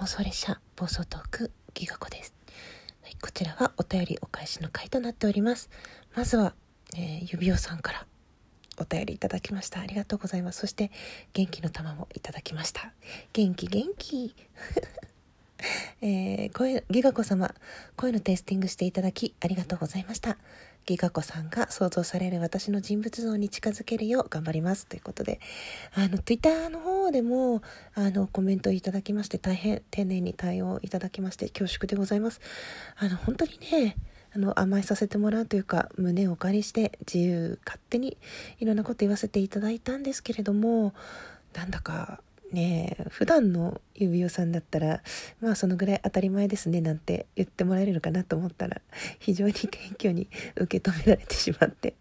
妄想列車暴走トークギガ子です、はい、こちらはお便りお返しの回となっております。まずは、えー、指輪さんからお便りいただきました。ありがとうございます。そして元気の玉もいただきました。元気元気。えー、声ギガ子様声のテイスティングしていただきありがとうございました。ギガ子さんが想像される私の人物像に近づけるよう頑張ります。ということであの Twitter の方でもあのコメントいただきまして大変丁寧に対応いただきまして恐縮でございます。あの本当にねあの甘えさせてもらうというか胸をお借りして自由勝手にいろんなこと言わせていただいたんですけれどもなんだかねえ普段の指輪さんだったらまあそのぐらい当たり前ですねなんて言ってもらえるのかなと思ったら非常に謙虚に受け止められてしまって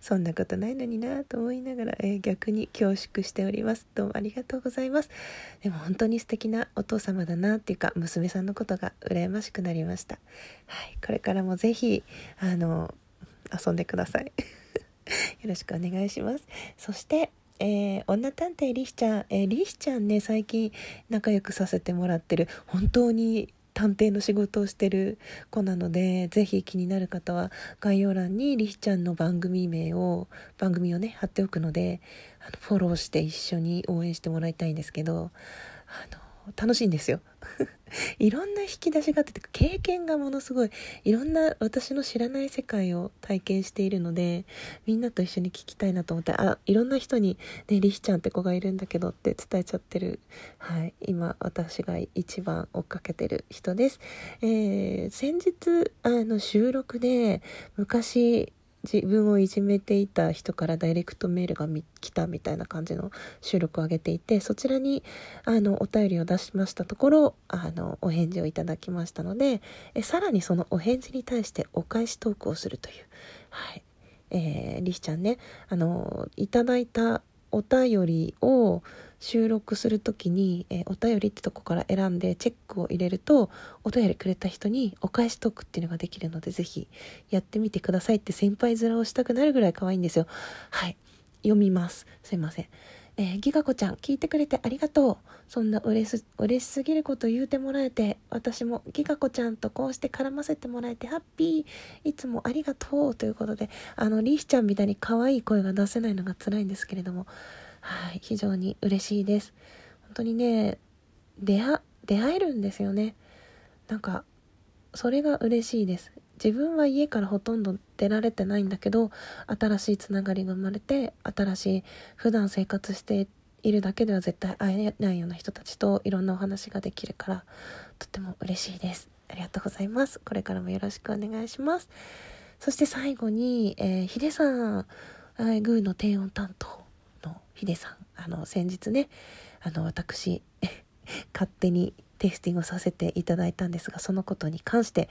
そんなことないのになと思いながら、えー、逆に恐縮しております。どうもありがとうございます。でも本当に素敵なお父様だなっていうか娘さんのことが羨ましくなりました。はいこれからもぜひあの遊んでください。よろしくお願いします。そしてえー、女探偵リシちゃん、えー、リシちゃんね最近仲良くさせてもらってる。本当に探偵の仕事をしてる子なのでぜひ気になる方は概要欄にりひちゃんの番組名を番組をね貼っておくのであのフォローして一緒に応援してもらいたいんですけどあの楽しいんですよ いろんな引き出しがあって経験がものすごいいろんな私の知らない世界を体験しているのでみんなと一緒に聞きたいなと思ってあいろんな人に「ねリヒちゃんって子がいるんだけど」って伝えちゃってる、はい、今私が一番追っかけてる人です。えー、先日あの収録で昔自分をいじめていた人からダイレクトメールが来たみたいな感じの収録を上げていてそちらにあのお便りを出しましたところあのお返事をいただきましたのでえさらにそのお返事に対してお返しトークをするという。はい。えー、リヒちゃんねあのいただいたお便りを収録する時に、えー、お便りってとこから選んでチェックを入れるとお便りくれた人にお返しトークっていうのができるのでぜひやってみてくださいって先輩面をしたくなるぐらい可愛いんですよ。はい。読みます。すいません。えー、ギガ子ちゃん聞いてくれてありがとう。そんな嬉し嬉しすぎること言うてもらえて私もギガ子ちゃんとこうして絡ませてもらえてハッピー。いつもありがとう。ということであのリーシちゃんみたいに可愛い声が出せないのが辛いんですけれどもはい非常に嬉しいです。本当にね出会出会えるんですよね。なんかそれが嬉しいです。自分は家からほとんど出られてないんだけど新しいつながりが生まれて新しい普段生活しているだけでは絶対会えないような人たちといろんなお話ができるからとても嬉しいです。ありがとうございます。これからもよろしくお願いします。そして最後に、えー、ヒデさん、えー、グーの低音担当。のヒデさんあの先日ねあの私 勝手にテイスティングさせていただいたんですがそのことに関して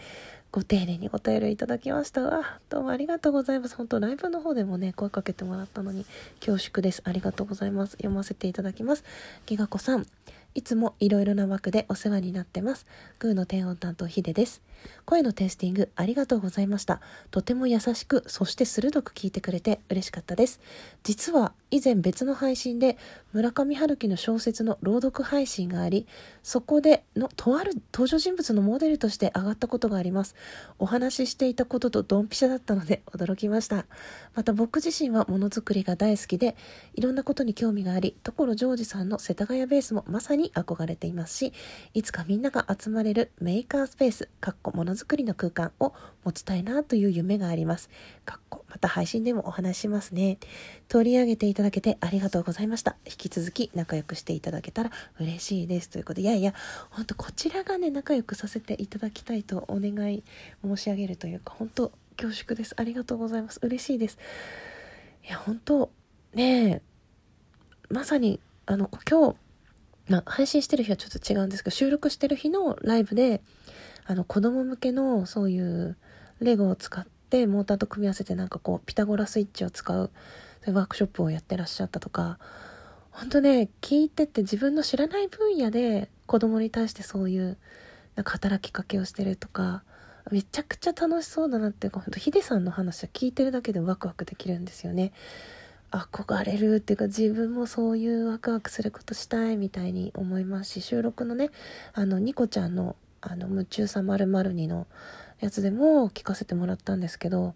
ご丁寧にお便りいただきました。わどうもありがとうございます。本当ライブの方でもね声かけてもらったのに恐縮です。ありがとうございます。読ませていただきます。ギガ子さんいつもいろいろな枠でお世話になってます。グーの低音担当ヒデです。声のテイスティングありがとうございました。とても優しく、そして鋭く聞いてくれて嬉しかったです。実は以前別の配信で村上春樹の小説の朗読配信があり、そこでのとある登場人物のモデルとして上がったことがあります。お話ししていたこととドンピシャだったので驚きました。また僕自身はものづくりが大好きで、いろんなことに興味があり、所ジョージさんの世田谷ベースもまさにに憧れていますしいつかみんなが集まれるメーカースペースかっこものづくりの空間を持ちたいなという夢があります。かっこまた配信でもお話しますね。取り上げていただけてありがとうございました。引き続き仲良くしていただけたら嬉しいです。ということでいやいや本当こちらがね仲良くさせていただきたいとお願い申し上げるというか本当恐縮です。ありがとうございます。嬉しいです。いや本当ねえまさにあの今日まあ、配信してる日はちょっと違うんですけど、収録してる日のライブで、あの、子供向けのそういうレゴを使ってモーターと組み合わせてなんかこう、ピタゴラスイッチを使う、そういうワークショップをやってらっしゃったとか、本当ね、聞いてて自分の知らない分野で子供に対してそういう、なんか働きかけをしてるとか、めちゃくちゃ楽しそうだなっていうか、本当ヒデさんの話は聞いてるだけでワクワクできるんですよね。憧れるっていうか自分もそういうワクワクすることしたいみたいに思いますし収録のねあのニコちゃんの「あの夢中さまる2のやつでも聞かせてもらったんですけど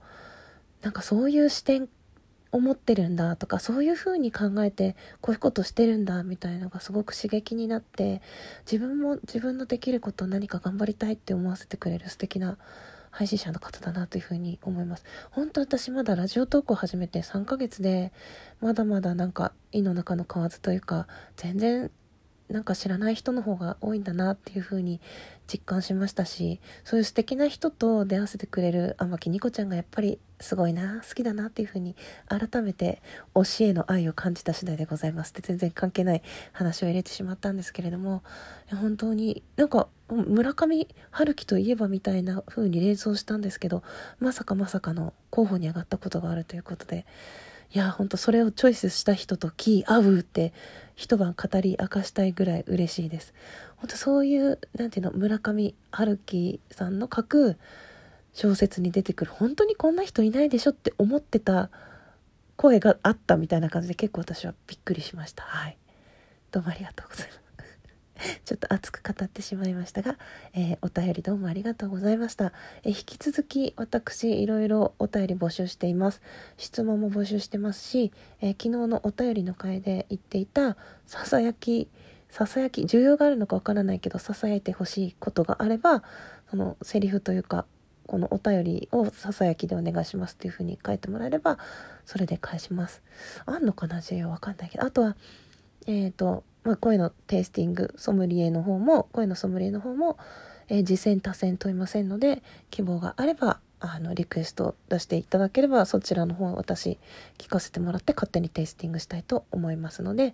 なんかそういう視点思ってるんだとかそういう風に考えてこういうことしてるんだみたいのがすごく刺激になって自分も自分のできることを何か頑張りたいって思わせてくれる素敵な配信者の方だなというふうに思います。本当私まだラジオトークを始めて3ヶ月でまだまだなんか胃の中の蛙というか全然なんか知らない人の方が多いんだなっていう風に実感しましたしそういう素敵な人と出会わせてくれる天木ニコちゃんがやっぱりすごいな好きだなっていう風に改めて推しへの愛を感じた次第でございますって全然関係ない話を入れてしまったんですけれども本当になんか村上春樹といえばみたいな風に連想したんですけどまさかまさかの候補に上がったことがあるということでいやほんとそれをチョイスした人と気合うって一晩語り明かしたいぐらい嬉しいです。本当そういうなんていうの村上春樹さんの書く小説に出てくる本当にこんな人いないでしょって思ってた声があったみたいな感じで結構私はびっくりしました。はい。どうもありがとうございます。ちょっと熱く語ってしまいましたが、えー、お便りどうもありがとうございました。えー、引き続き私いろいろお便り募集しています。質問も募集してますし、えー、昨日のお便りの回で言っていたささやき、ささやき、需要があるのかわからないけど、ささやいてほしいことがあれば、そのセリフというか、このお便りをささやきでお願いしますっていう風に書いてもらえれば、それで返します。あんのかな？需要わかんないけど。あとは、えっ、ー、と、まあ、声のテイスティングソムリエの方も声のソムリエの方も、えー、次戦多戦問いませんので希望があればあのリクエスト出していただければそちらの方私聞かせてもらって勝手にテイスティングしたいと思いますので、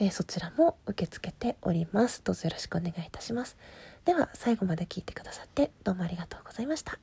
えー、そちらも受け付けております。どうぞよろしくお願いいたします。では最後まで聞いてくださってどうもありがとうございました。